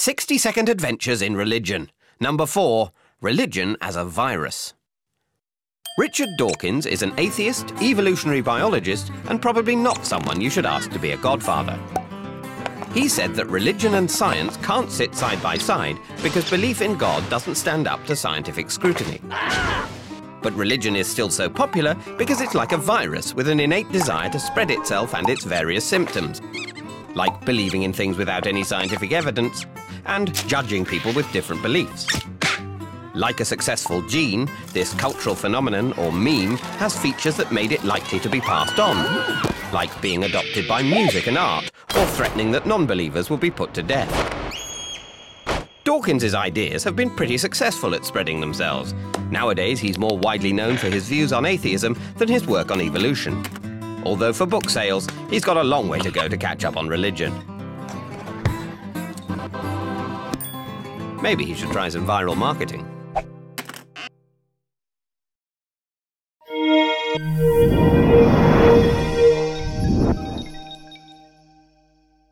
60 Second Adventures in Religion. Number 4 Religion as a Virus. Richard Dawkins is an atheist, evolutionary biologist, and probably not someone you should ask to be a godfather. He said that religion and science can't sit side by side because belief in God doesn't stand up to scientific scrutiny. But religion is still so popular because it's like a virus with an innate desire to spread itself and its various symptoms, like believing in things without any scientific evidence and judging people with different beliefs. Like a successful gene, this cultural phenomenon, or meme, has features that made it likely to be passed on, like being adopted by music and art, or threatening that non-believers will be put to death. Dawkins's ideas have been pretty successful at spreading themselves. Nowadays, he's more widely known for his views on atheism than his work on evolution. Although for book sales, he's got a long way to go to catch up on religion. Maybe he should try some viral marketing.